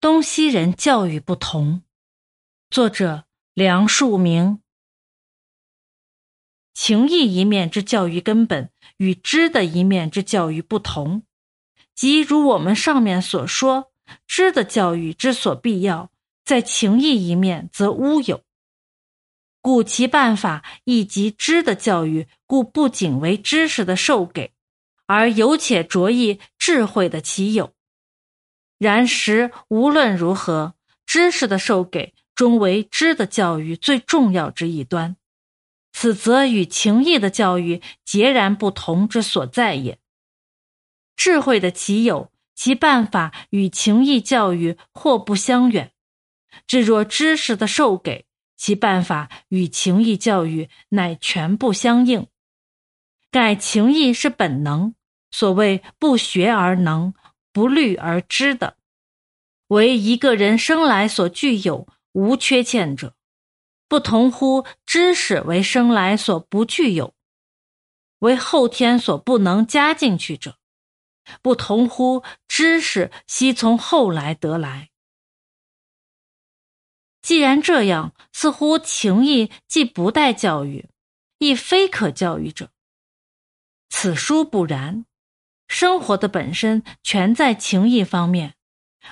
东西人教育不同。作者梁漱溟。情义一面之教育根本与知的一面之教育不同，即如我们上面所说，知的教育之所必要，在情义一面则乌有。故其办法亦即知的教育，故不仅为知识的授给，而有且着意智慧的其有。然时无论如何，知识的授给终为知的教育最重要之一端，此则与情义的教育截然不同之所在也。智慧的其有，其办法与情义教育或不相远；至若知识的授给，其办法与情义教育乃全不相应。盖情义是本能，所谓不学而能。不虑而知的，为一个人生来所具有无缺陷者，不同乎知识为生来所不具有，为后天所不能加进去者，不同乎知识悉从后来得来。既然这样，似乎情义既不待教育，亦非可教育者。此书不然。生活的本身全在情义方面，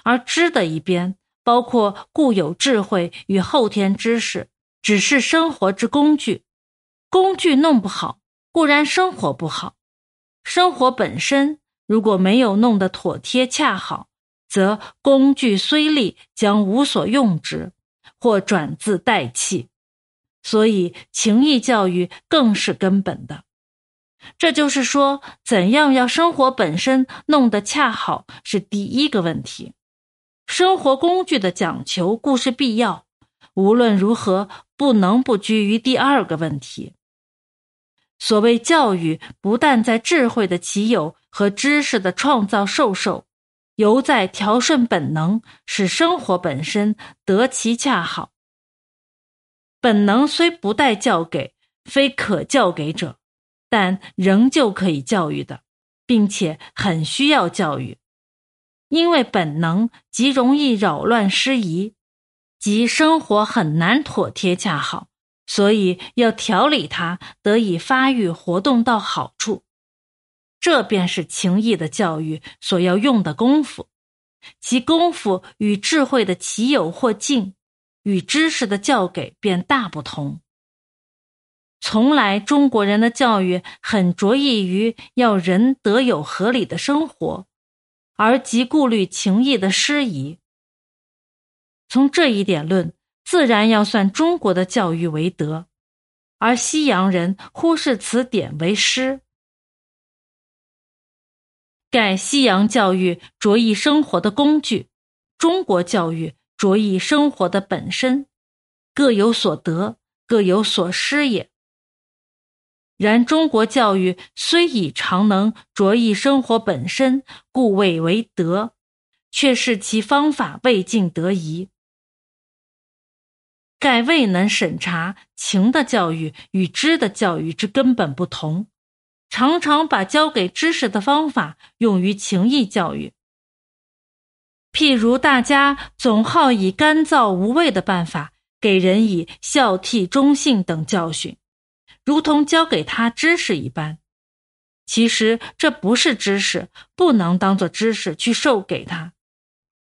而知的一边，包括固有智慧与后天知识，只是生活之工具。工具弄不好，固然生活不好。生活本身如果没有弄得妥帖恰好，则工具虽利，将无所用之，或转自代弃。所以情义教育更是根本的。这就是说，怎样要生活本身弄得恰好是第一个问题。生活工具的讲求固是必要，无论如何不能不居于第二个问题。所谓教育，不但在智慧的其有和知识的创造授受，犹在调顺本能，使生活本身得其恰好。本能虽不待教给，非可教给者。但仍旧可以教育的，并且很需要教育，因为本能极容易扰乱失仪，即生活很难妥帖恰好，所以要调理它，得以发育活动到好处。这便是情谊的教育所要用的功夫，其功夫与智慧的其有或尽，与知识的教给便大不同。从来中国人的教育很着意于要人得有合理的生活，而极顾虑情义的失仪。从这一点论，自然要算中国的教育为德，而西洋人忽视此点为失。盖西洋教育着意生活的工具，中国教育着意生活的本身，各有所得，各有所失也。然中国教育虽已常能着意生活本身，故谓为德，却是其方法未尽得宜。盖未能审查情的教育与知的教育之根本不同，常常把教给知识的方法用于情义教育。譬如大家总好以干燥无味的办法给人以孝悌忠信等教训。如同教给他知识一般，其实这不是知识，不能当做知识去授给他。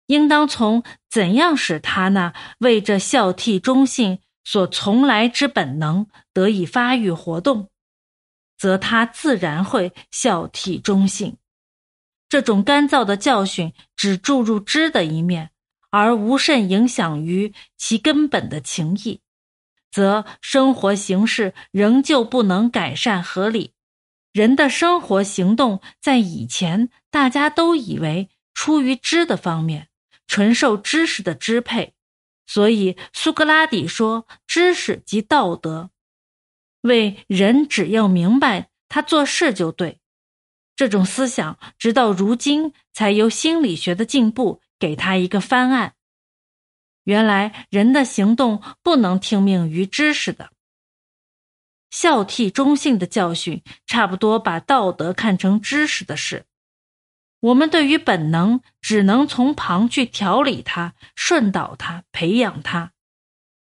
应当从怎样使他那为这孝悌忠信所从来之本能得以发育活动，则他自然会孝悌忠信。这种干燥的教训只注入知的一面，而无甚影响于其根本的情谊。则生活形式仍旧不能改善合理，人的生活行动在以前大家都以为出于知的方面，纯受知识的支配，所以苏格拉底说知识即道德，为人只要明白他做事就对。这种思想直到如今才由心理学的进步给他一个翻案。原来人的行动不能听命于知识的，孝悌忠信的教训，差不多把道德看成知识的事。我们对于本能，只能从旁去调理它、顺导它、培养它，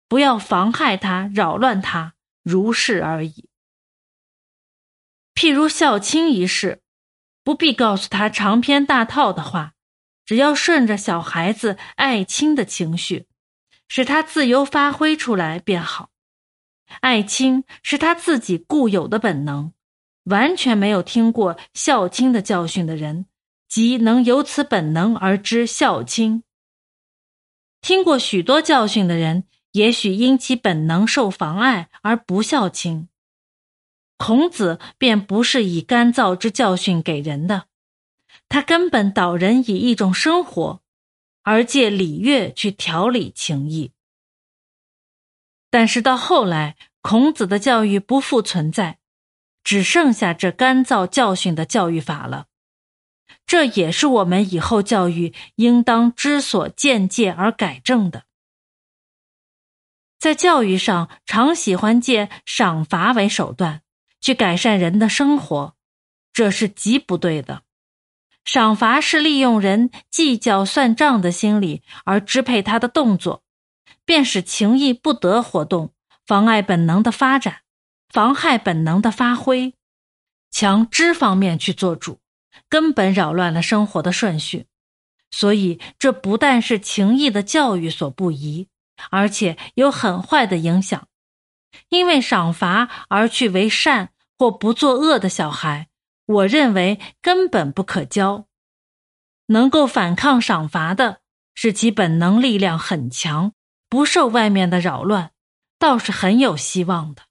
不要妨害它、扰乱它，如是而已。譬如孝亲一事，不必告诉他长篇大套的话，只要顺着小孩子爱亲的情绪，使他自由发挥出来便好。爱亲是他自己固有的本能，完全没有听过孝亲的教训的人。即能由此本能而知孝亲。听过许多教训的人，也许因其本能受妨碍而不孝亲。孔子便不是以干燥之教训给人的，他根本导人以一种生活，而借礼乐去调理情谊。但是到后来，孔子的教育不复存在，只剩下这干燥教训的教育法了。这也是我们以后教育应当知所见戒而改正的。在教育上，常喜欢借赏罚为手段去改善人的生活，这是极不对的。赏罚是利用人计较算账的心理而支配他的动作，便使情谊不得活动，妨碍本能的发展，妨害本能的发挥，强知方面去做主。根本扰乱了生活的顺序，所以这不但是情义的教育所不宜，而且有很坏的影响。因为赏罚而去为善或不作恶的小孩，我认为根本不可教。能够反抗赏罚的，是其本能力量很强，不受外面的扰乱，倒是很有希望的。